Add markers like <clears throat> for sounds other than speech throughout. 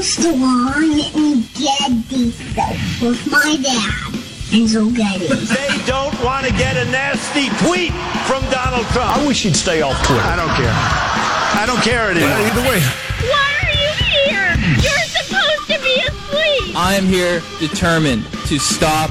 Armstrong and Getty Show with my dad, Enzo Getty. They don't want to get a nasty tweet from Donald Trump. I wish he'd stay off Twitter. I don't care. I don't care anymore. Either way. Why are you here? You're supposed to be asleep. I am here determined to stop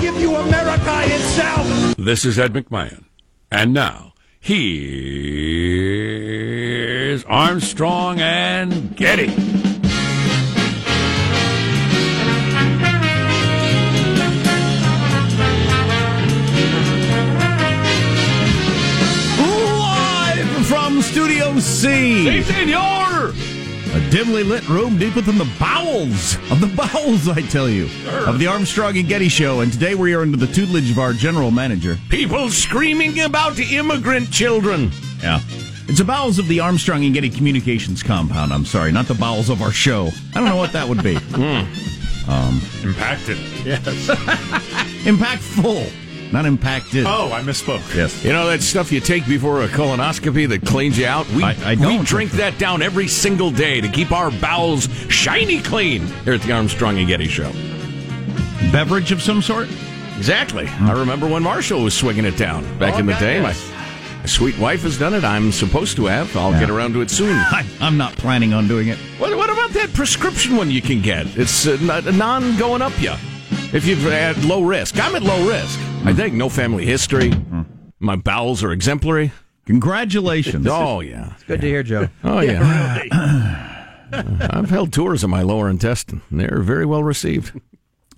I give you America itself. This is Ed McMahon. And now, here's Armstrong and Getty. Live from Studio C. Si, senor! A dimly lit room deep within the bowels of the <laughs> bowels, I tell you, of the Armstrong and Getty Show. And today we are under the tutelage of our general manager. People screaming about immigrant children. Yeah. It's the bowels of the Armstrong and Getty Communications compound. I'm sorry, not the bowels of our show. I don't know what that would be. Um, Impacted. Yes. <laughs> Impactful, not impacted. Oh, I misspoke. Yes. You know that stuff you take before a colonoscopy that cleans you out? We, I- I don't we drink that down every single day to keep our bowels shiny clean here at the Armstrong and Getty Show. Beverage of some sort? Exactly. I remember when Marshall was swinging it down back in the day. My, my sweet wife has done it. I'm supposed to have. I'll Yeah. get around to it soon. <laughs> I, I'm not planning on doing it. What, what about that prescription one you can get? It's uh, non going up you. If you've had low risk, I'm at low risk. I think no family history. Mm-hmm. My bowels are exemplary. Congratulations. Oh yeah. It's good to hear, Joe. <laughs> Oh yeah. I've held tours of my lower intestine. They're very well received.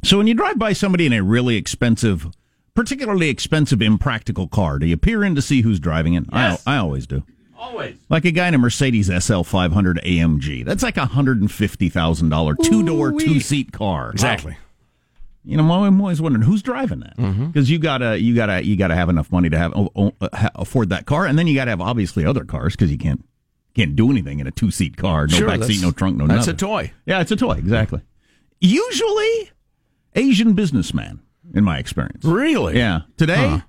So when you drive by somebody in a really expensive, particularly expensive, impractical car, do you peer in to see who's driving it? Yes. I, I always do. Always. Like a guy in a Mercedes SL 500 AMG. That's like a hundred and fifty thousand dollar two door, two seat car. Exactly. You know, I'm always wondering who's driving that Mm-hmm. because you gotta, you gotta, you gotta have enough money to have uh, afford that car, and then you gotta have obviously other cars because you can't can't do anything in a two seat car, no Sure, back seat, no trunk, no That's nothing. That's a toy. Yeah, it's a toy, exactly. Usually, Asian businessman, in my experience. Really? Yeah. Today,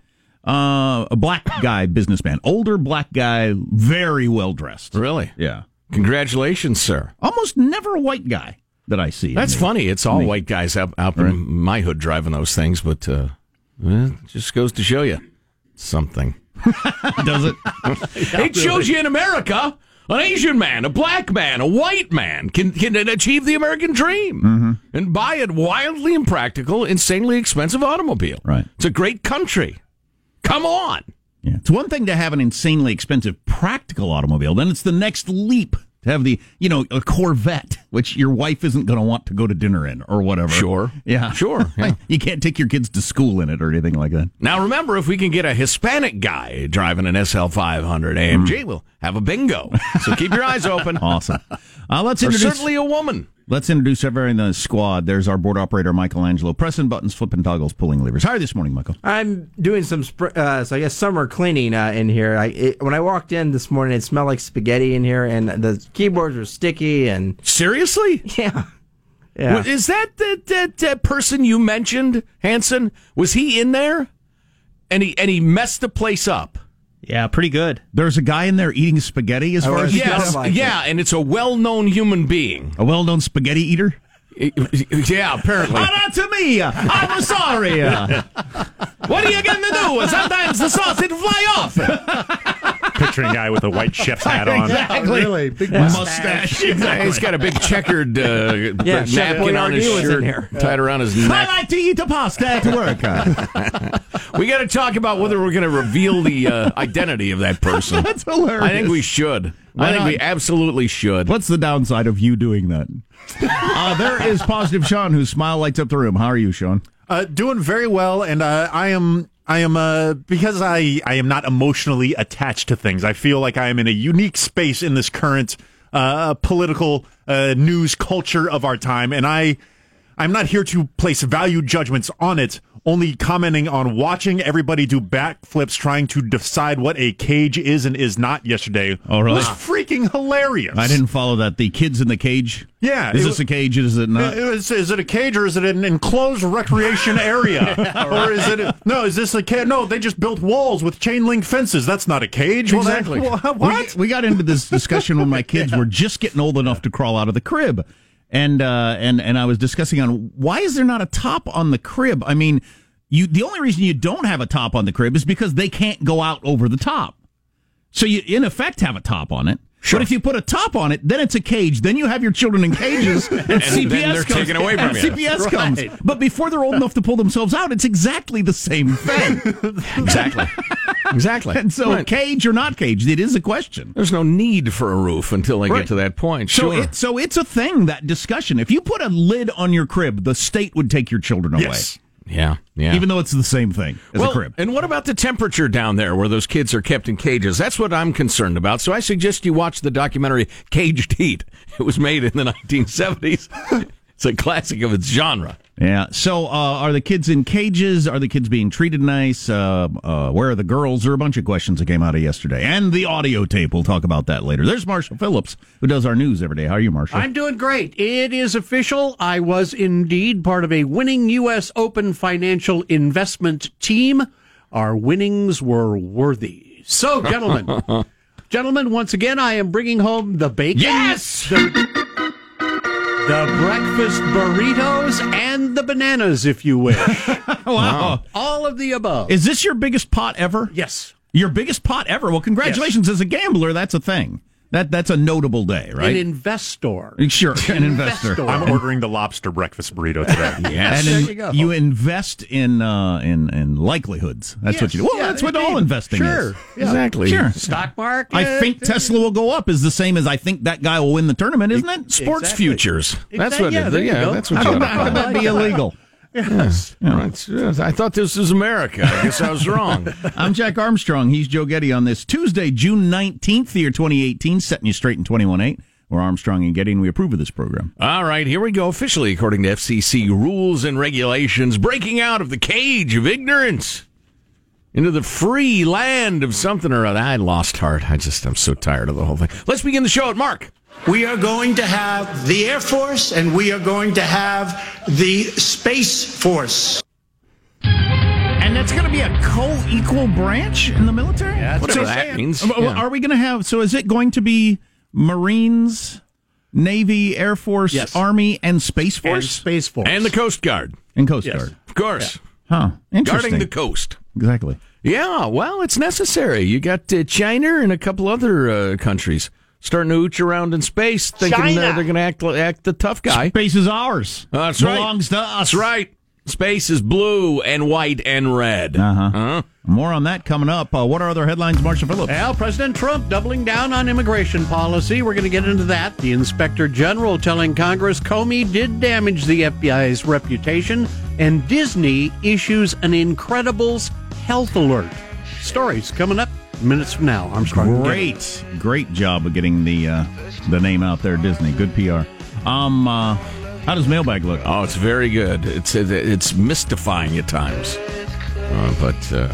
uh, a black guy businessman, older black guy, very well dressed. Really? Yeah. Congratulations, sir. Almost never a white guy that I see. That's in funny. It's all Me. white guys out, out in my hood driving those things, but uh, well, it just goes to show you something. <laughs> Does it? <laughs> it shows you in America, an Asian man, a black man, a white man can can achieve the American dream Mm-hmm. and buy a wildly impractical, insanely expensive automobile. Right. It's a great country. Come on. Yeah. It's one thing to have an insanely expensive practical automobile, then it's the next leap to have the, you know, a Corvette, which your wife isn't going to want to go to dinner in or whatever. Sure. Yeah. Sure, <laughs> yeah. you can't take your kids to school in it or anything like that. Now remember, if we can get a Hispanic guy driving an SL 500 AMG, we'll have a bingo. So keep your eyes open. <laughs> Awesome. Uh, let's Or introduce. certainly a woman. Let's introduce everybody in the squad. There's our board operator, Michelangelo, pressing buttons, flipping toggles, pulling levers. How are you this morning, Michael? I'm doing some, spr- uh, so I guess summer cleaning uh, in here. I it, when I walked in this morning, it smelled like spaghetti in here, and the keyboards were sticky, and Seriously? yeah, yeah. Is that the, that, that person you mentioned, Hanson? Was he in there? And he and he messed the place up. Yeah, pretty good. There's a guy in there eating spaghetti, as Oh, far as it you know? Yes, like yeah, and it's a well-known human being. a well-known spaghetti eater. Yeah, apparently. Oh, not to me. I'm sorry. what are you going to do? Sometimes the sausage fly off. Picturing a guy with a white chef's <laughs> hat on. Exactly. Really? Big mustache. He's got a big checkered uh, Yeah, napkin on his Boyardee in shirt, here. tied around his neck. I like to eat the pasta at work. <laughs> We got to talk about whether we're going to reveal the uh, identity of that person. <laughs> That's hilarious. I think we should. Why I think not? we absolutely should. What's the downside of you doing that? <laughs> Uh, there is positive Sean, whose smile lights up the room. How are you, Sean? Uh, doing very well, and uh, I am. I am uh, because I I am not emotionally attached to things. I feel like I am in a unique space in this current uh, political uh, news culture of our time, and I, I'm not here to place value judgments on it. Only commenting on watching everybody do backflips, trying to decide what a cage is and is not. Yesterday, Oh, really? was freaking hilarious. I didn't follow that. The kids in the cage. Yeah, Is this wa- a cage? Is it not? Is, is it a cage or is it an enclosed recreation area? <laughs> Or is it no? Is this a cage? No, they just built walls with chain link fences. That's not a cage. Well, that- Exactly. well, what? We, we got into this discussion when my kids <laughs> were just getting old enough to crawl out of the crib, and uh, and and I was discussing on why is there not a top on the crib? I mean, you the only reason you don't have a top on the crib is because they can't go out over the top. So you in effect have a top on it. Sure. But if you put a top on it, then it's a cage. Then you have your children in cages, <laughs> and, CPS then they're comes, taken away from and you. CPS Right. comes. But before they're old enough to pull themselves out, it's exactly the same thing. <laughs> Exactly. <laughs> exactly. And so, Right. cage or not caged, it is a question. There's no need for a roof until they Right. get to that point. So, Sure. it, so it's a thing that discussion. If you put a lid on your crib, the state would take your children away, Yes. yeah. Yeah. even though it's the same thing as well, a crib. And what about the temperature down there where those kids are kept in cages? That's what I'm concerned about. So I suggest you watch the documentary Caged Heat. It was made in the <laughs> 1970s. it's a classic of its genre. Yeah. So, uh, are the kids in cages? Are the kids being treated nice? Uh, uh, where are the girls? There are a bunch of questions that came out of yesterday, and the audio tape. We'll talk about that later. There's Marshall Phillips, who does our news every day. How are you, Marshall? I'm doing great. It is official. I was indeed part of a winning U.S. Open financial investment team. Our winnings were worthy. So, gentlemen, <laughs> gentlemen, once again, I am bringing home the bacon. Yes! The, the breakfast burritos and the bananas, if you wish. <laughs> wow. All of the above. Is this your biggest pot ever? yes. Your biggest pot ever? Well, congratulations. As a gambler, that's a thing. That that's a notable day, right? An investor. sure, an investor. Investor. I'm ordering the lobster breakfast burrito today. <laughs> Yes. And in- There you go. you invest in uh, in in likelihoods. That's what you do. Well, Yeah, that's what indeed. all investing Sure. is. Yeah. Exactly. Sure. Stock <laughs> market. I think Tesla will go up is the same as I think that guy will win the tournament, isn't it? Sports Exactly. futures. That's Exactly. what Yeah, it there is. you Yeah, that's what How you could, ought to how could that be illegal? Yes. Right. Yes, I thought this was America. I guess I was wrong. <laughs> I'm Jack Armstrong. He's Joe Getty on this Tuesday, June 19th, the year 2018, setting you straight in 21.8. We're Armstrong and Getty, and we approve of this program. All right, here we go. Officially, according to FCC rules and regulations, breaking out of the cage of ignorance into the free land of something or other. I lost heart. I just, I'm so tired of the whole thing. Let's begin the show at Mark. We are going to have the Air Force and we are going to have the Space Force. And that's going to be a co-equal branch in the military? Yeah, that's Whatever what I'm that saying. means. Are- Yeah. Are we going to have, so is it going to be Marines, Navy, Air Force, Yes. Army, and Space And Force? Space Force. And the Coast Guard, And Coast Yes. Guard. of course. Huh. Interesting. Guarding the coast. exactly. Yeah, well, it's necessary. You got uh, China and a couple other uh, countries starting to ooch around in space, thinking China. they're going to act act the tough guy. Space is ours. Uh, that's right. Belongs to us. That's right. Space is blue and white and red. Uh-huh. Huh? More on that coming up. Uh, what are other headlines, Marshall Phillips? Well, President Trump doubling down on immigration policy. We're going to get into that. The inspector general telling Congress Comey did damage the FBI's reputation, and Disney issues an Incredibles health alert. Stories coming up minutes from now. Armstrong. Great, great job of getting the uh, the name out there, Disney. Good PR. Um, uh, how does mailbag look? Oh, it's very good. It's it's mystifying at times, uh, but uh,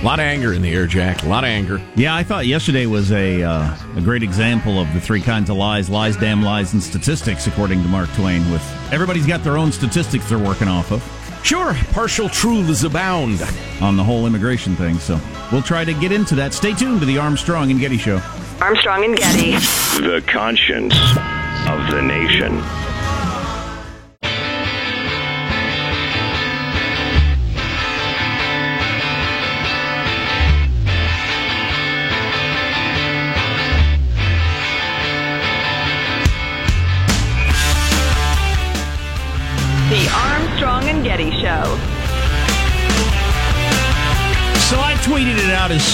a lot of anger in the air, Jack. A lot of anger. Yeah, I thought yesterday was a uh, a great example of the three kinds of lies: lies, damn lies, and statistics, according to Mark Twain. With everybody's got their own statistics they're working off of Sure, partial truths abound. on the whole immigration thing. So we'll try to get into that. Stay tuned to the Armstrong and Getty Show. Armstrong and Getty. The conscience of the nation.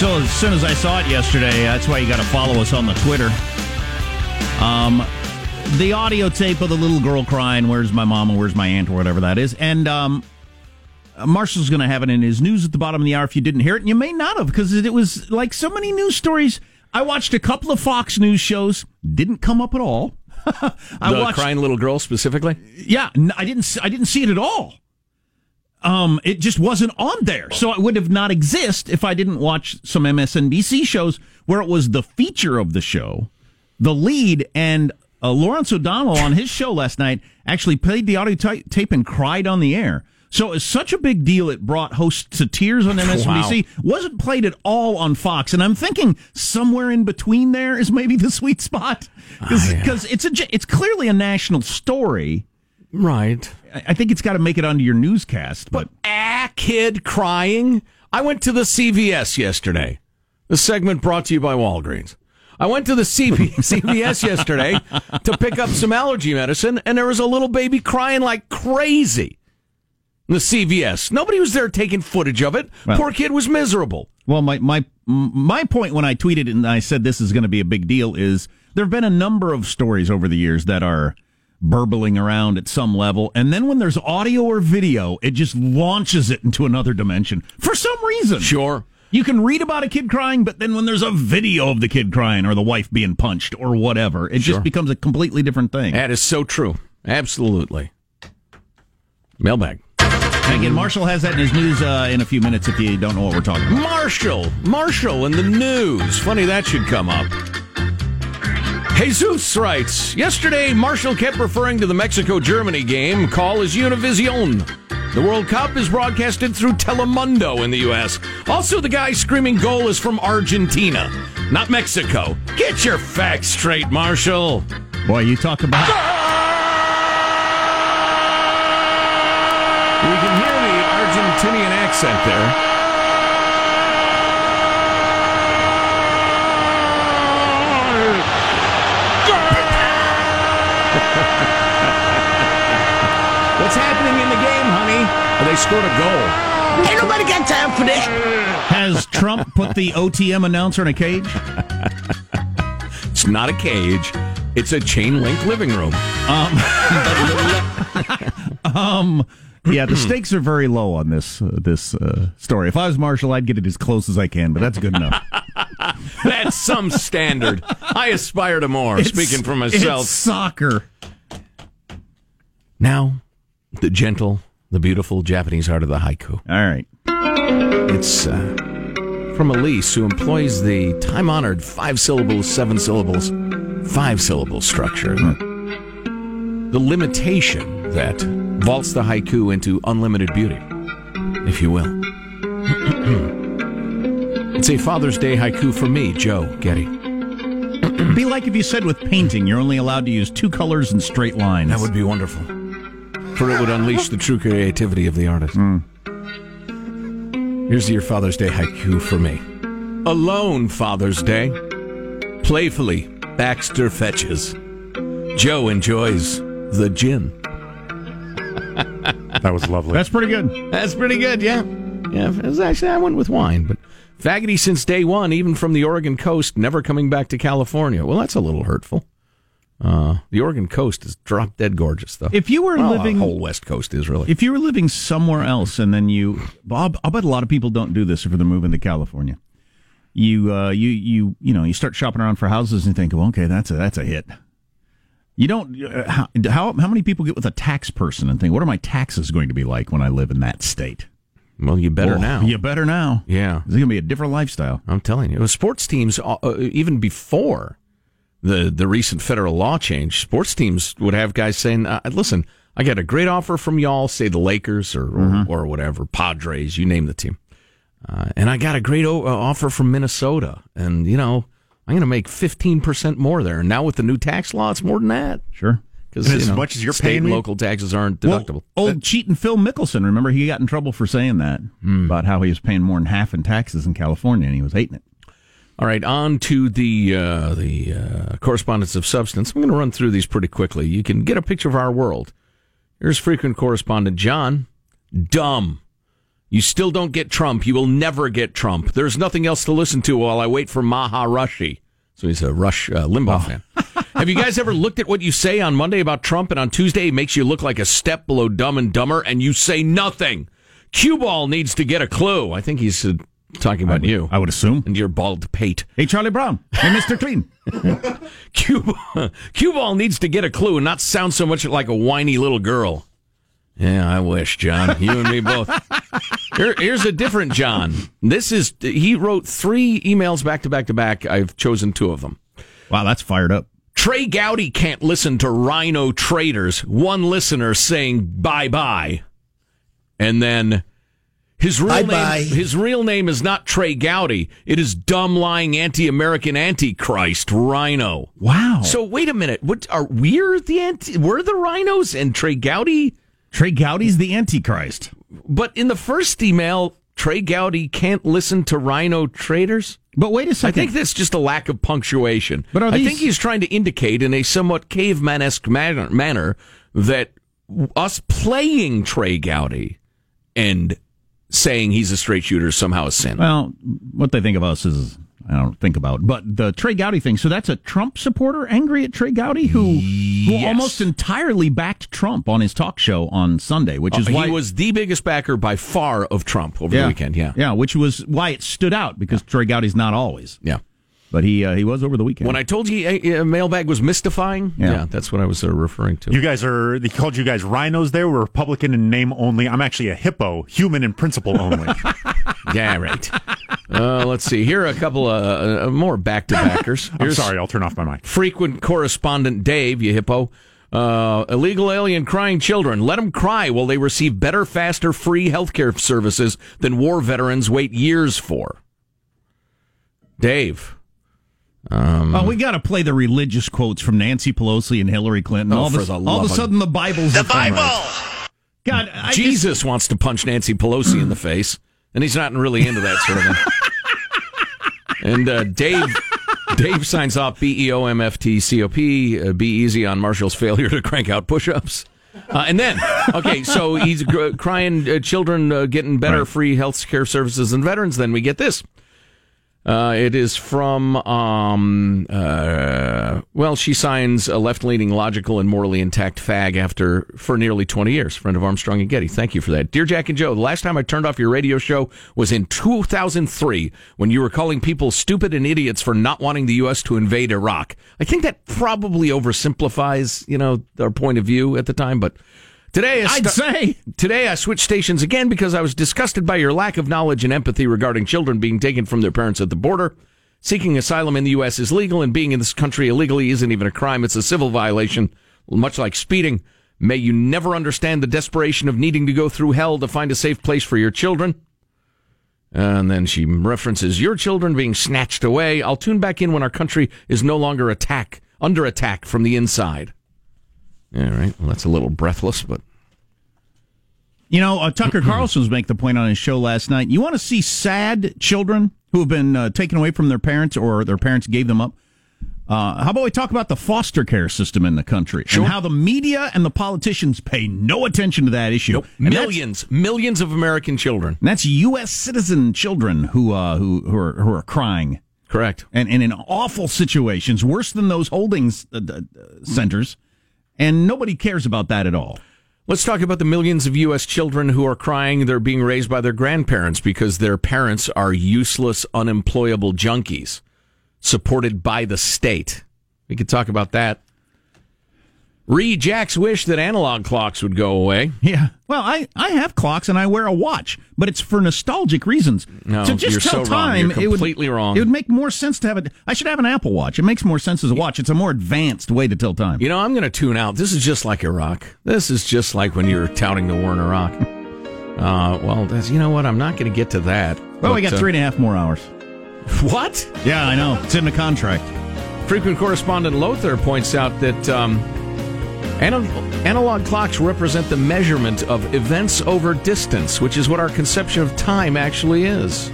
So, as soon as I saw it yesterday. That's why you got to follow us on the Twitter. Um, the audio tape of the little girl crying, "Where's my mom?" and "Where's my aunt?" or whatever that is, and um, Marshall's going to have it in his news at the bottom of the hour if you didn't hear it, and you may not have because it was like so many news stories. I watched a couple of Fox News shows. Didn't come up at all. <laughs> I the watched, crying little girl specifically. Yeah, I didn't. I didn't see it at all. Um, it just wasn't on there, so it would have not exist if I didn't watch some MSNBC shows where it was the feature of the show, the lead, and uh, Lawrence O'Donnell on his show last night actually played the audio ta- tape and cried on the air. So it's such a big deal. It brought hosts to tears on <laughs> MSNBC. Wasn't played at all on Fox, and I'm thinking somewhere in between there is maybe the sweet spot because it's a it's clearly a national story. Right. I I think it's got to make it onto your newscast, but A ah, kid crying. I went to the CVS yesterday. The segment brought to you by Walgreens. I went to the CV, CVS <laughs> yesterday to pick up some allergy medicine, and there was a little baby crying like crazy. In the CVS. Nobody was there taking footage of it. Well- Poor kid was miserable. Well, my my my point when I tweeted and I said this is going to be a big deal is there have been a number of stories over the years that are burbling around at some level, and then when there's audio or video, it just launches it into another dimension for some reason. Sure. You can read about a kid crying, but then when there's a video of the kid crying or the wife being punched or whatever, it Sure. just becomes a completely different thing. That is so true. Absolutely. Mailbag. And again, Marshall has that in his news uh, in a few minutes if you don't know what we're talking about. Marshall, Marshall in the news. Funny that should come up. Jesus writes Yesterday, Marshall kept referring to the Mexico Germany game. Call is Univision. The World Cup is broadcasted through Telemundo in the U.S. Also, the guy screaming goal is from Argentina, not Mexico. Get your facts straight, Marshall. Boy, you talk about. We can hear the Argentinian accent there. What's happening in the game, honey? Oh, they scored a goal. Ain't nobody got time for that. Has Trump put the OTM announcer in a cage? It's not a cage. It's a chain link living room. <laughs> Um, yeah, the stakes are very low on this uh, this uh, story. If I was Marshall, I'd get it as close as I can, but that's good enough. <laughs> That's some standard. I aspire to more, It's- speaking for myself. it's soccer. Now, the gentle, the beautiful Japanese art of the haiku. All right. It's uh, from Elise, who employs the time honored five syllables, seven syllables, five syllable structure. The limitation that vaults the haiku into unlimited beauty, if you will. <clears throat> it's a Father's Day haiku for me, Joe Getty. Be like if you said with painting, you're only allowed to use two colors and straight lines. That would be wonderful. For it would unleash the true creativity of the artist. Hmm. Here's your Father's Day haiku for me. Alone Father's Day. Playfully, Baxter fetches. Joe enjoys the gin. <laughs> That was lovely. That's pretty good. That's pretty good, yeah. Yeah, it was actually, I went with wine, but faggoty since day one, even from the Oregon coast, never coming back to California. Well, that's a little hurtful. Uh, the Oregon coast is drop dead gorgeous, though. If you were Well, living- the whole West Coast is really. If you were living somewhere else and then you, Bob, I'll bet a lot of people don't do this if they're moving to California. You, uh, you, you, you know, you start shopping around for houses and you think, well, okay, that's a that's a hit. You don't. Uh, how, how how many people get with a tax person and think, what are my taxes going to be like when I live in that state? Well, you better Oh, now. You better now. Yeah. It's going to be a different lifestyle. I'm telling you, sports teams uh, even before the the recent federal law change. Sports teams would have guys saying, uh, "Listen, I got a great offer from y'all, say the Lakers or Mm-hmm. or, or whatever, Padres, you name the team, uh, and I got a great o- uh, offer from Minnesota, and you know I'm going to make 15 percent more there. And now with the new tax law, it's more than that Sure. because And as much as you're state paying and local taxes aren't Well, deductible. old cheating Phil Mickelson, remember he got in trouble for saying that about how he was paying more than half in taxes in California and he was hating it. All right, on to the uh, the uh, correspondence of substance. I'm going to run through these pretty quickly. You can get a picture of our world. Here's frequent correspondent John. Dumb. You still don't get Trump. You will never get Trump. There's nothing else to listen to while I wait for Maha Rushie. So he's a Rush uh, Limbaugh fan. Have you guys ever looked at what you say on Monday about Trump and on Tuesday it makes you look like a step below Dumb and Dumber and you say nothing? Cue Ball needs to get a clue. I think he's Talking about you. I would assume. And your bald pate. Hey, Charlie Brown. Hey, Mr. Clean. <laughs> Cue, <laughs> Cue Ball needs to get a clue and not sound so much like a whiny little girl. Yeah, I wish, John. You and me both. <laughs> Here, here's a different John. This is, he wrote three emails back to back to back. I've chosen two of them. Wow, that's fired up. Trey Gowdy can't listen to Rhino Traders. One listener saying bye bye. And then his real Bye-bye. name his real name is not Trey Gowdy. It is dumb lying anti-American antichrist Rhino. Wow. So wait a minute. What are we're the anti we're the rhinos and Trey Gowdy? Trey Gowdy's the Antichrist. But in the first email, Trey Gowdy can't listen to Rhino Traders. But wait a second. I think that's just a lack of punctuation. But are I think he's trying to indicate in a somewhat caveman-esque manner, manner that us playing Trey Gowdy and saying he's a straight shooter is somehow a sin. Well, what they think of us is I don't think about. But the Trey Gowdy thing. So that's a Trump supporter angry at Trey Gowdy who who almost entirely backed Trump on his talk show on Sunday, which is Uh, why he was the biggest backer by far of Trump over yeah, the weekend. Yeah. yeah, which was why it stood out because Trey Gowdy's not always. Yeah. But he uh, he was over the weekend. When I told you a, a mailbag was mystifying, yeah. Yeah. that's what I was uh, referring to. You guys are, they called you guys rhinos there. We're Republican in name only. I'm actually a hippo, human in principle only. <laughs> yeah, right. Uh, let's see. Here are a couple of uh, more back to backers. <laughs> I'm sorry, I'll turn off my mic. Frequent correspondent Dave, you hippo. Uh, illegal alien crying children. Let them cry while they receive better, faster, free healthcare services than war veterans wait years for. Dave. Um, Oh, we got to play the religious quotes from Nancy Pelosi and Hillary Clinton. Oh, all, for of, the a, all of a sudden, the Bible's the Bible. God, I just- Jesus wants to punch Nancy Pelosi in the face, and he's not really into that sort of thing. <laughs> And uh, Dave, Dave signs off B E O M F T C O P. Uh, be easy on Marshall's failure to crank out push-ups. Uh, and then, okay, so he's gr- crying uh, children uh, getting better free health care services and veterans. Then we get this. Uh, it is from, um, uh, well, she signs a left leaning, logical, and morally intact fag after for nearly 20 years. Friend of Armstrong and Getty. Thank you for that. Dear Jack and Joe, the last time I turned off your radio show was in 2003 when you were calling people stupid and idiots for not wanting the U.S. to invade Iraq. I think that probably oversimplifies, you know, our point of view at the time, but. Today, I I'd say. Today, I switched stations again because I was disgusted by your lack of knowledge and empathy regarding children being taken from their parents at the border. Seeking asylum in the U.S. is legal, and being in this country illegally isn't even a crime. It's a civil violation, much like speeding. May you never understand the desperation of needing to go through hell to find a safe place for your children. And then she references your children being snatched away. I'll tune back in when our country is no longer attack under attack from the inside. All right. Well, that's a little breathless, but You know, uh, Tucker <clears throat> Carlson was making the point on his show last night. You want to see sad children who have been uh, taken away from their parents or their parents gave them up? Uh, how about we talk about the foster care system in the country Sure. and how the media and the politicians pay no attention to that issue? That's- millions, millions of American children. And that's U.S. citizen children who uh, who who are, who are crying Correct. and, and in awful situations, worse than those holding uh, uh, centers, and nobody cares about that at all. Let's talk about the millions of U.S. children who are crying they're being raised by their grandparents because their parents are useless, unemployable junkies supported by the state. We could talk about that. Read Jack's wish that analog clocks would go away. Yeah. Well, I, I have clocks and I wear a watch, but it's for nostalgic reasons. No, to just you're tell so wrong. time, You're it would- completely wrong. It would make more sense to have it. I should have an Apple Watch. It makes more sense as a watch. It's a more advanced way to tell time. You know, I'm going to tune out. This is just like Iraq. This is just like when you were touting the war in Iraq. <laughs> Uh, well, that's, you know what? I'm not going to get to that. Well, we got uh, three and a half more hours. <laughs> What? Yeah, I know. It's in the contract. Frequent correspondent Lothar points out that um, analog clocks represent the measurement of events over distance, which is what our conception of time actually is.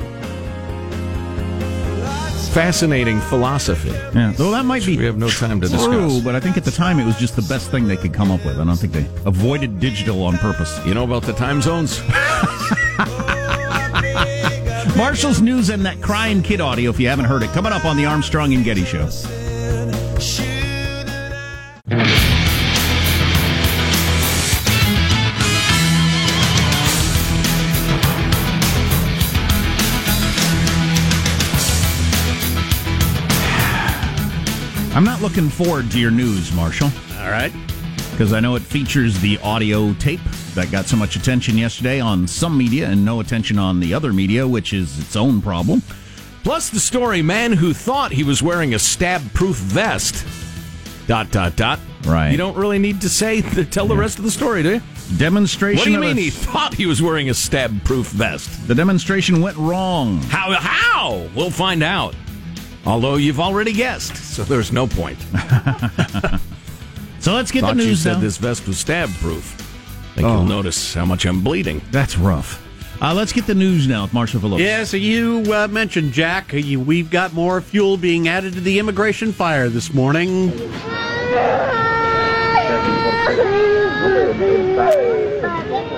Fascinating philosophy. Yeah. Though that might be We have no time to true, discuss. but I think at the time it was just the best thing they could come up with. I don't think they avoided digital on purpose. You know about the time zones? <laughs> Marshall's news and that crying kid audio, if you haven't heard it, coming up on the Armstrong and Getty Show. I'm not looking forward to your news, Marshall. All right. Because I know it features the audio tape that got so much attention yesterday on some media and no attention on the other media, which is its own problem. Plus the story man who thought he was wearing a stab proof vest. Dot, dot, dot. Right. You don't really need to say, tell the rest of the story, do you? Demonstration. What do you mean a- he thought he was wearing a stab proof vest? The demonstration went wrong. How? How? We'll find out. Although you've already guessed, <laughs> so there's no point. <laughs> So let's get Thought the you news said now. this vest was stab proof. I think Oh. you'll notice how much I'm bleeding. That's rough. Uh, let's get the news now with Marshall Phillips. Yeah, so you uh, mentioned, Jack, uh, you, we've got more fuel being added to the immigration fire this morning. <laughs>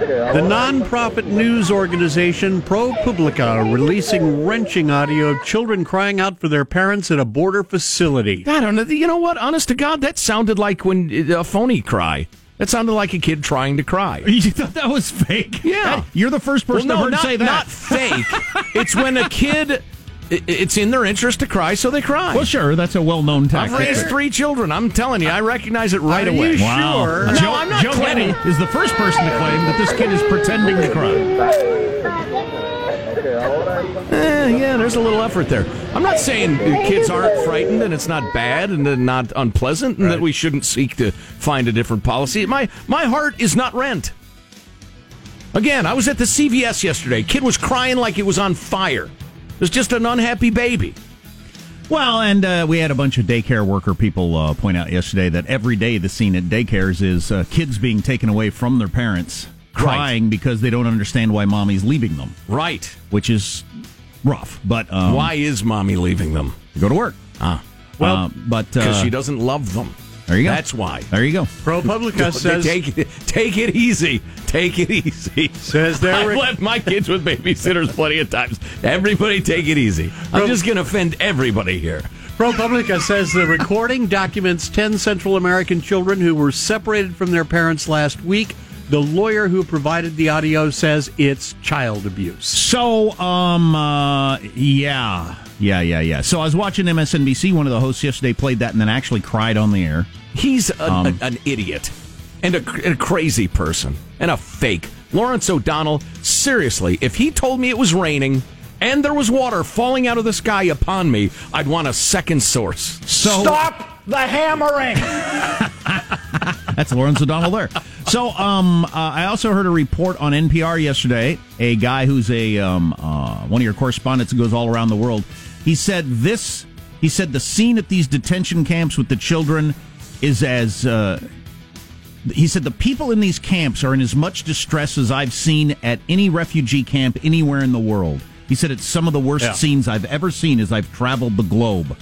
The nonprofit news organization ProPublica releasing wrenching audio of children crying out for their parents at a border facility. I don't know. You know what? Honest to God, that sounded like when uh, a phony cry. That sounded like a kid trying to cry. <laughs> You thought that was fake? Yeah. You're the first person well, no, I've heard not, say that. Not fake. <laughs> it's when a kid. I- It's in their interest to cry, so they cry. Well, sure, that's a well-known tactic. I've raised three children. I'm telling you, I recognize it right Are away. you Wow. sure? No, Joe, I'm not Joe claiming- Getty is the first person to claim that this kid is pretending to cry. Eh, yeah, there's a little effort there. I'm not saying kids aren't frightened and it's not bad and not unpleasant and that we shouldn't seek to find a different policy. My my heart is not rent. Again, I was at the CVS yesterday. Kid was crying like it was on fire. It was just an unhappy baby. Well, and uh, we had a bunch of daycare worker people uh, point out yesterday that every day the scene at daycares is uh, kids being taken away from their parents, crying because they don't understand why mommy's leaving them, Right. which is rough. But um, Why is mommy leaving them? go to work? Ah, Well, but because uh, she doesn't love them. There you go. That's why. There you go. ProPublica <laughs> says take it, take it easy. Take it easy. Says they're I've left my kids with babysitters plenty of times. Everybody, take it easy. I'm just going to offend everybody here. ProPublica says the recording documents 10 Central American children who were separated from their parents last week. The lawyer who provided the audio says it's child abuse. So, um, uh, yeah, yeah, yeah, yeah. So I was watching MSNBC. One of the hosts yesterday played that and then actually cried on the air. He's a, Um, a- an idiot and a, a crazy person and a fake. Lawrence O'Donnell, seriously, if he told me it was raining and there was water falling out of the sky upon me, I'd want a second source. So Stop the hammering! <laughs> That's Lawrence O'Donnell there. So, um, uh, I also heard a report on NPR yesterday. A guy who's a um, uh, one of your correspondents who goes all around the world. He said this. He said the scene at these detention camps with the children is as. Uh, he said the people in these camps are in as much distress as I've seen at any refugee camp anywhere in the world. He said it's some of the worst Yeah. scenes I've ever seen as I've traveled the globe.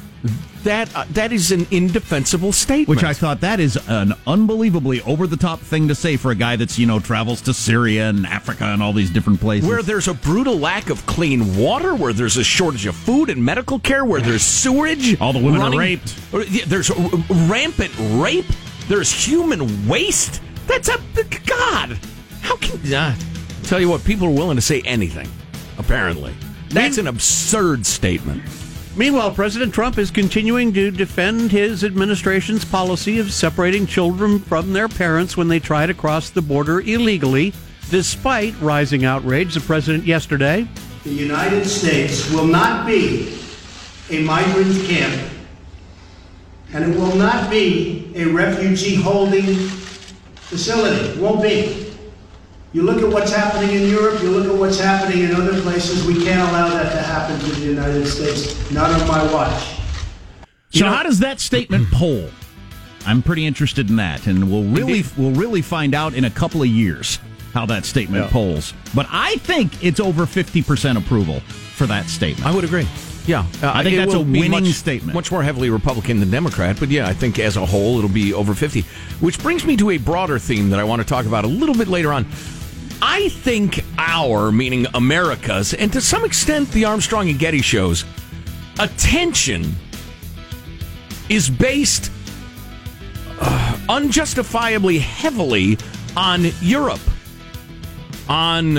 That uh, that is an indefensible statement. Which I thought that is an unbelievably over the top thing to say for a guy that's, you know, travels to Syria and Africa and all these different places. where there's a brutal lack of clean water, where there's a shortage of food and medical care, where there's sewerage. All the women are raped. or, yeah, There's r- rampant rape. There's human waste. That's a God. How can uh, tell you what? People are willing to say anything. Apparently, that's an absurd statement. Meanwhile, President Trump is continuing to defend his administration's policy of separating children from their parents when they try to cross the border illegally, despite rising outrage. The president yesterday The United States will not be a migrant camp, and it will not be a refugee holding facility. It won't be. You look at what's happening in Europe, you look at what's happening in other places, we can't allow that to happen to the United States, not on my watch. so how does that statement poll? I'm pretty interested in that, and we'll really we'll really find out in a couple of years how that statement polls. But I think it's over 50% approval for that statement. I would agree. Yeah, uh, I think that's a winning much, statement. Much more heavily Republican than Democrat, but yeah, I think as a whole it'll be over fifty. Which brings me to a broader theme that I want to talk about a little bit later on. I think our, meaning America's, and to some extent the Armstrong and Getty shows, attention is based uh, unjustifiably heavily on Europe, on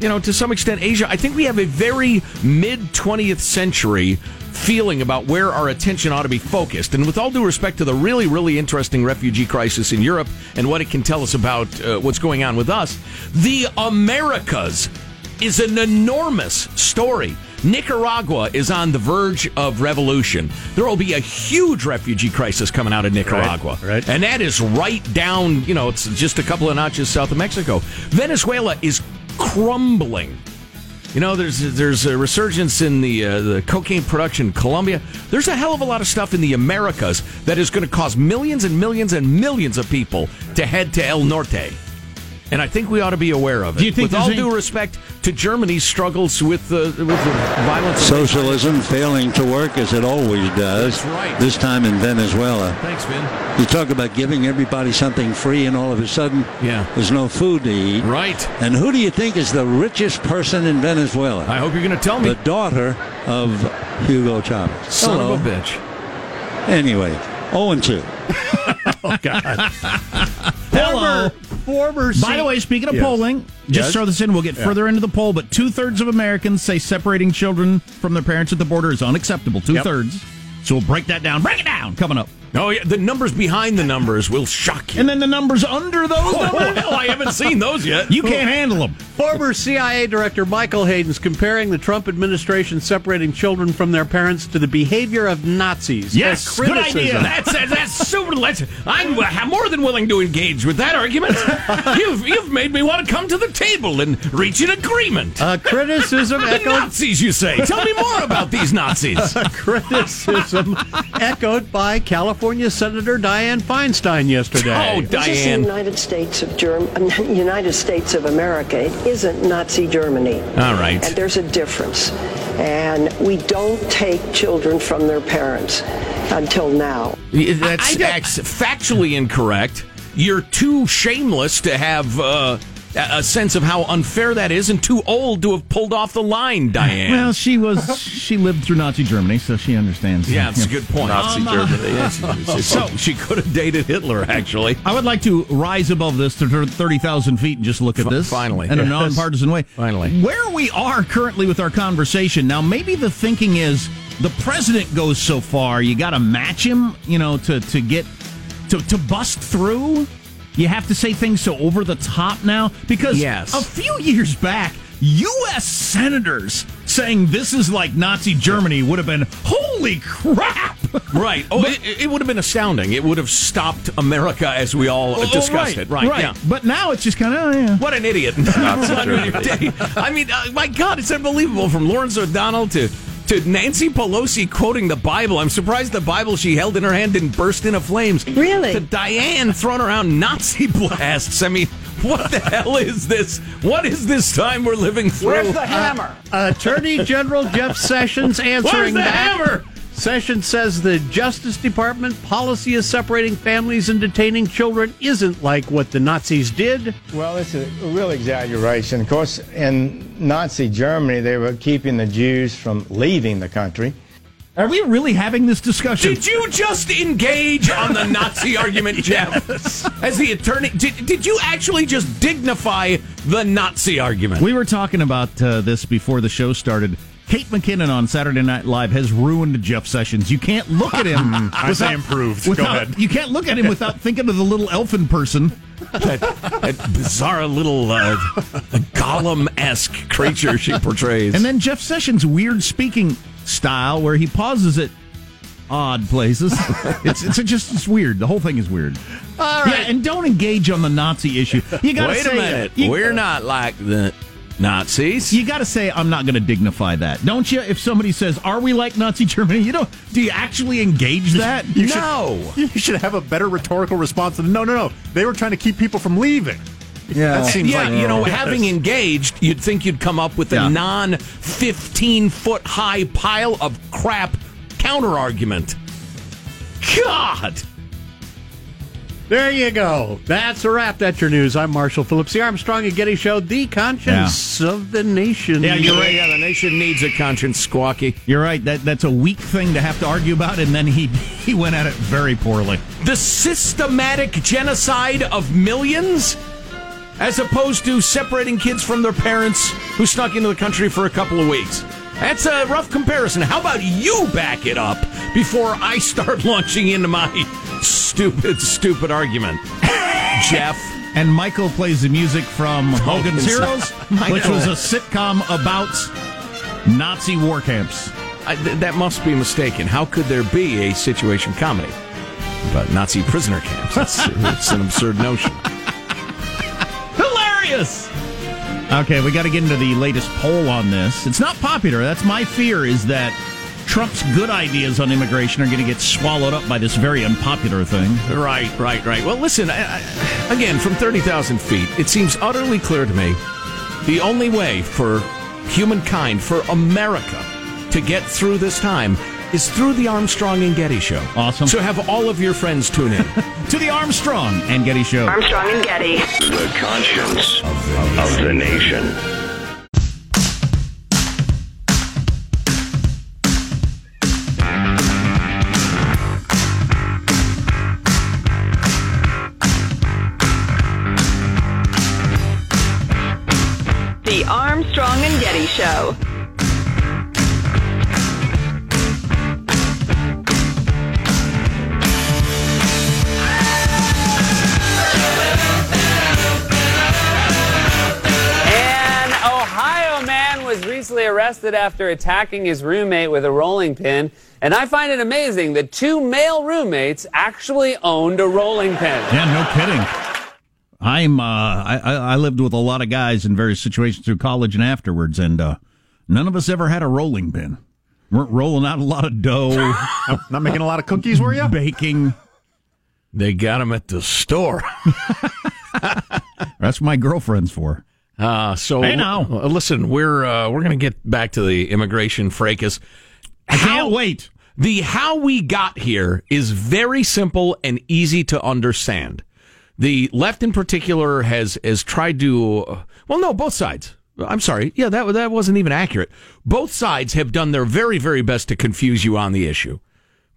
you know to some extent Asia. I think we have a very mid twentieth century feeling about where our attention ought to be focused. And with all due respect to the really, really interesting refugee crisis in Europe and what it can tell us about uh, what's going on with us, the Americas is an enormous story. Nicaragua is on the verge of revolution. There will be a huge refugee crisis coming out of Nicaragua. Right, right. And that is right down, you know, it's just a couple of notches south of Mexico. Venezuela is crumbling. You know, there's there's a resurgence in the uh, the cocaine production in Colombia. There's a hell of a lot of stuff in the Americas that is going to cause millions and millions and millions of people to head to El Norte. And I think we ought to be aware of it. Do you think with there's all any- due respect to Germany's struggles with the with the violence, Socialism failing to work as it always does. That's right. This time in Venezuela. Thanks, Vin. You talk about giving everybody something free, and all of a sudden, Yeah. there's no food to eat. Right. And who do you think is the richest person in Venezuela? I hope you're going to tell me. The daughter of Hugo Chavez. Son Hello. of a bitch. Anyway, 0 and 2. <laughs> Oh God. <laughs> Hello. Former. By the way, speaking of Yes. polling, just Yes? throw this in. We'll get Yeah. further into the poll, but two thirds of Americans say separating children from their parents at the border is unacceptable. Two thirds. So we'll break that down. Break it down. Coming up. Oh yeah, the numbers behind the numbers will shock you. And then the numbers under those Oh, oh numbers. hell, I haven't seen those yet. You can't handle them. Former CIA Director Michael Hayden's comparing the Trump administration separating children from their parents to the behavior of Nazis. Yes, as good idea. That's that's, that's super. That's, I'm more than willing to engage with that argument. <laughs> You've you've made me want to come to the table and reach an agreement. A criticism <laughs> the echoed Nazis, you say? Tell me more about these Nazis. <laughs> a criticism echoed by California Senator Dianne Feinstein yesterday. Oh, This is the Dianne. United States of Germ- <laughs> United States of America. It isn't Nazi Germany. All right. And there's a difference. And we don't take children from their parents until now. That's, that's factually incorrect. You're too shameless to have uh, a a sense of how unfair that is, and too old to have pulled off the line, Dianne. Well, she was she lived through Nazi Germany, so she understands. yeah, it's a good point. Nazi Um, uh, Germany. Yeah, she, so she could have dated Hitler, actually. I would like to rise above this to thirty thousand feet and just look at Fi- this finally. in a Yes. nonpartisan way. Finally. where we are currently with our conversation now, maybe the thinking is the president goes so far, you got to match him, you know, to to get to to bust through. You have to say things so over the top now because Yes. a few years back. U.S. senators saying this is like Nazi Germany would have been holy crap. <laughs> Right. Oh, it, it would have been astounding. It would have stopped America as we all Oh, discussed right, it. Right. right. Yeah. But now it's just kind of yeah. What an idiot! <laughs> <laughs> I mean, uh, my God, it's unbelievable. From Lawrence O'Donnell to to Nancy Pelosi quoting the Bible. I'm surprised the Bible she held in her hand didn't burst into flames. Really? To Dianne throwing around Nazi <laughs> blasts. I mean, what the hell is this? What is this time we're living through? Where's the hammer? Uh, Attorney General Jeff Sessions Where's answering the back. hammer? Sessions says the Justice Department policy of separating families and detaining children isn't like what the Nazis did. Well, it's a real exaggeration. Of course, in Nazi Germany, they were keeping the Jews from leaving the country. Are we really having this discussion? Did you just engage on the Nazi <laughs> argument, Jeff? As the attorney, did, did you actually just dignify the Nazi argument? We were talking about uh, this before the show started. Kate McKinnon on Saturday Night Live has ruined Jeff Sessions. You can't look at him. <laughs> I say improved. Go ahead. You can't look at him without thinking of the little elfin person. that, that bizarre little uh, golem esque creature she portrays. And then Jeff Sessions' weird speaking style where he pauses at odd places. <laughs> it's it's just it's weird. The whole thing is weird. All Yeah, and don't engage on the Nazi issue. You got to Wait say a minute. you- We're not like the Nazis. You got to say I'm not going to dignify that, don't you? If somebody says, "Are we like Nazi Germany?" You know, do you actually engage that? You should- no. <laughs> You should have a better rhetorical response than no, no, no. They were trying to keep people from leaving. Yeah. That seems yeah, like you know, Yes. having engaged, you'd think you'd come up with a Yeah. non 15 foot high pile of crap counter argument. God! There you go. That's a wrap. That's your news. I'm Marshall Phillips, the Armstrong and Getty Show, the conscience of the nation. Yeah, you're right. Yeah, the nation needs a conscience, Squawky. You're right. That that's a weak thing to have to argue about, and then he <laughs> he went at it very poorly. The systematic genocide of millions, as opposed to separating kids from their parents who snuck into the country for a couple of weeks. That's a rough comparison. How about you back it up before I start <laughs> launching into my stupid, stupid argument? <laughs> Jeff. And Michael plays the music from oh, Hogan's Heroes, <laughs> which was a sitcom about Nazi war camps. I, th- that must be mistaken. How could there be a situation comedy about Nazi prisoner camps? It's, it's an absurd notion. Okay, we got to get into the latest poll on this. It's not popular. That's my fear is that Trump's good ideas on immigration are going to get swallowed up by this very unpopular thing. Right, right, right. Well, listen, I, I, again, from 30,000 feet, it seems utterly clear to me the only way for humankind, for America, to get through this time is through the Armstrong and Getty Show. Awesome. So have all of your friends tune in. <laughs> to the Armstrong and Getty Show. Armstrong and Getty. The conscience of the nation. The Armstrong and Getty Show. Arrested after attacking his roommate with a rolling pin. And I find it amazing that two male roommates actually owned a rolling pin. Yeah, no kidding. I'm uh, I, I I lived with a lot of guys in various situations through college and afterwards, and uh, none of us ever had a rolling pin. Weren't rolling out a lot of dough, <laughs> not making a lot of cookies, were you? Baking. They got them at the store. <laughs> That's what my girlfriend's for. Uh, so Hey, now. uh, listen, we're uh, we're going to get back to the immigration fracas. I can't wait. The how we got here is very simple and easy to understand. The left, in particular, has has tried to. uh, well, no, both sides. I'm sorry. Yeah, that that wasn't even accurate. Both sides have done their very very best to confuse you on the issue,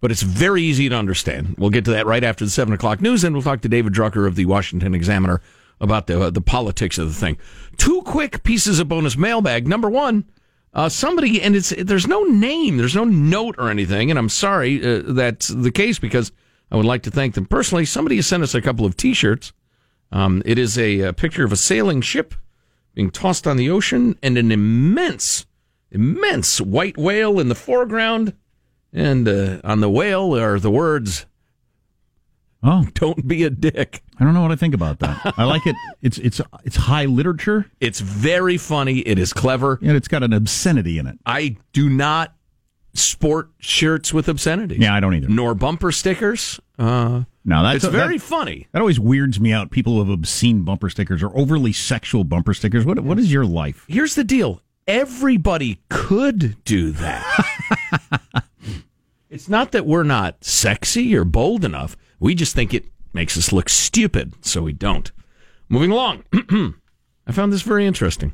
but it's very easy to understand. We'll get to that right after the seven o'clock news, and we'll talk to David Drucker of the Washington Examiner about the uh, the politics of the thing. Two quick pieces of bonus mailbag. Number one. Uh, somebody, and it's there's no name, there's no note or anything, and I'm sorry uh, that's the case because I would like to thank them personally. Somebody has sent us a couple of T-shirts. Um, it is a, a picture of a sailing ship being tossed on the ocean, and an immense, immense white whale in the foreground, and uh, on the whale are the words "Oh, don't be a dick." I don't know what I think about that. I like it. <laughs> It's it's it's high literature. It's very funny. It is clever. And it's got an obscenity in it. I do not sport shirts with obscenity. Yeah, I don't either. Nor bumper stickers. Uh, No, that's it's very that- funny. That always weirds me out. People who have obscene bumper stickers or overly sexual bumper stickers. What what is your life? Here's the deal. Everybody could do that. <laughs> it's not that we're not sexy or bold enough. We just think it makes us look stupid, so we don't. Moving along. <clears throat> I found this very interesting.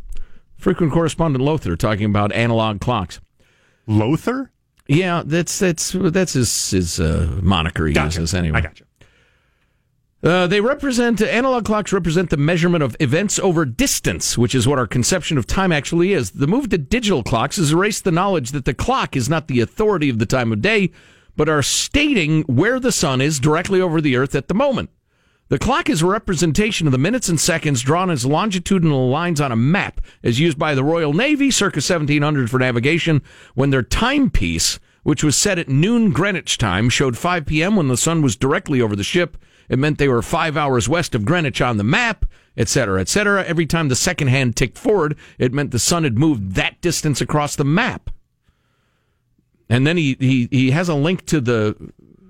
Frequent correspondent Lothar talking about analog clocks. Lothar? Yeah, that's that's that's his his uh, moniker he Gotcha. uses anyway. I got you. Uh, they represent analog clocks represent the measurement of events over distance, which is what our conception of time actually is. The move to digital clocks has erased the knowledge that the clock is not the authority of the time of day, but are stating where the sun is directly over the earth at the moment. The clock is a representation of the minutes and seconds drawn as longitudinal lines on a map, as used by the Royal Navy circa 1700 for navigation, when their timepiece, which was set at noon Greenwich time, showed 5 p.m. when the sun was directly over the ship. It meant they were five hours west of Greenwich on the map, etc., etc. Every time the second hand ticked forward, it meant the sun had moved that distance across the map. And then he, he, he has a link to the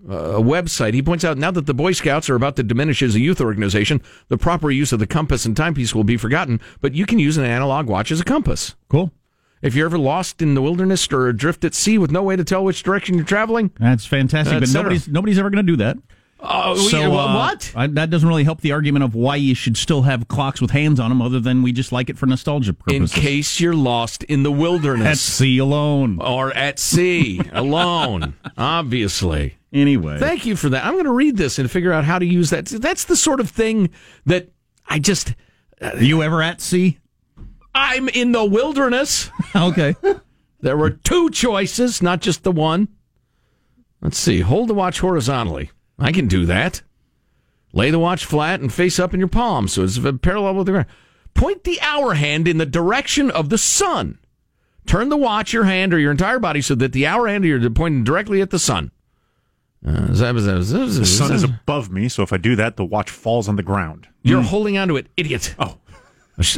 uh, website. He points out now that the Boy Scouts are about to diminish as a youth organization, the proper use of the compass and timepiece will be forgotten, but you can use an analog watch as a compass. Cool. If you're ever lost in the wilderness or adrift at sea with no way to tell which direction you're traveling, That's fantastic. But nobody's nobody's ever going to do that. Oh, we- uh, what? I, that doesn't really help the argument of why you should still have clocks with hands on them, other than we just like it for nostalgia purposes. in case you're lost in the wilderness. At sea alone. Or at sea <laughs> alone, obviously. Anyway. Thank you for that. I'm going to read this and figure out how to use that. That's the sort of thing that I just. you ever at sea? I'm in the wilderness. <laughs> okay. There were two choices, not just the one. Let's see. Hold the watch horizontally. I can do that. Lay the watch flat and face up in your palm so it's parallel with the ground. Point the hour hand in the direction of the sun. Turn the watch, your hand, or your entire body so that the hour hand you're pointing directly at the sun. Uh, the sun is above me, so if I do that, the watch falls on the ground. You're holding onto it, idiot. Oh.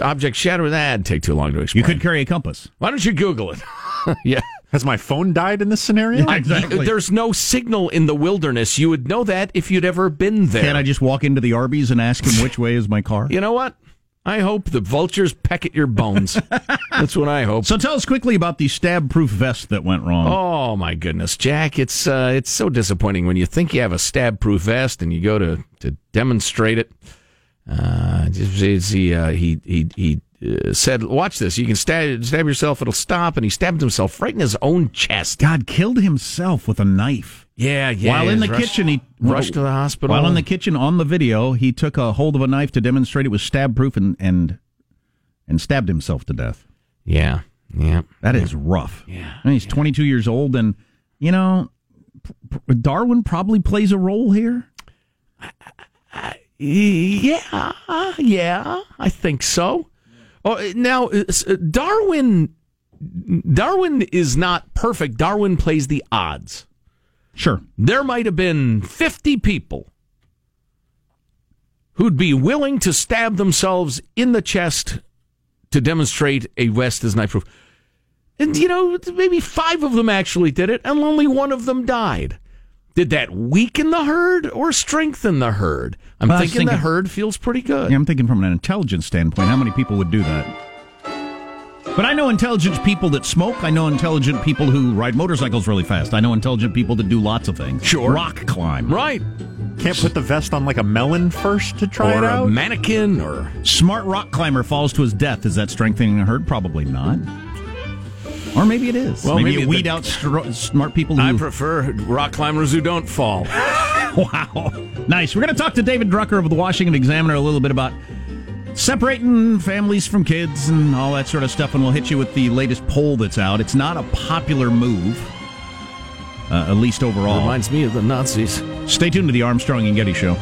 Object shadow that'd take too long to explain. You could carry a compass. Why don't you Google it? <laughs> yeah. Has my phone died in this scenario? exactly. There's no signal in the wilderness. You would know that if you'd ever been there. Can't I just walk into the Arby's and ask him which way is my car? You know what? I hope the vultures peck at your bones. <laughs> That's what I hope. So tell us quickly about the stab-proof vest that went wrong. Oh my goodness, Jack! It's uh, it's so disappointing when you think you have a stab-proof vest and you go to to demonstrate it. Uh, he uh, he he he Uh, said, "Watch this. You can stab stab yourself. It'll stop." And he stabbed himself right in his own chest. God killed himself with a knife. Yeah, yeah. While in the rushed, kitchen, he rushed to the hospital. While in the kitchen on the video, he took a hold of a knife to demonstrate it was stab proof and and and stabbed himself to death. Yeah, yeah. That is rough. Yeah, I mean, he's yeah. 22 years old, and you know, Darwin probably plays a role here. Yeah, yeah, I think so. Oh, now uh, uh, Darwin, Darwin is not perfect. Darwin plays the odds. Sure, there might have been fifty people who'd be willing to stab themselves in the chest to demonstrate a vest is knife proof. And you know, maybe five of them actually did it, and only one of them died. Did that weaken the herd or strengthen the herd? I'm Well, I thinking, the herd feels pretty good. Yeah, I'm thinking from an intelligence standpoint, how many people would do that? But I know intelligent people that smoke. I know intelligent people who ride motorcycles really fast. I know intelligent people that do lots of things. Sure. Rock climb. Right. Can't put the vest on like a melon first to try or it out? Or a mannequin or Smart rock climber falls to his death. Is that strengthening a herd? Probably not. Or maybe it is. Well, maybe, maybe you weed the- out stro- smart people who. I prefer rock climbers who don't fall. <laughs> wow. Nice. We're going to talk to David Drucker of the Washington Examiner a little bit about separating families from kids and all that sort of stuff, and we'll hit you with the latest poll that's out. It's not a popular move, uh, at least overall. Reminds me of the Nazis. Stay tuned to the Armstrong and Getty Show.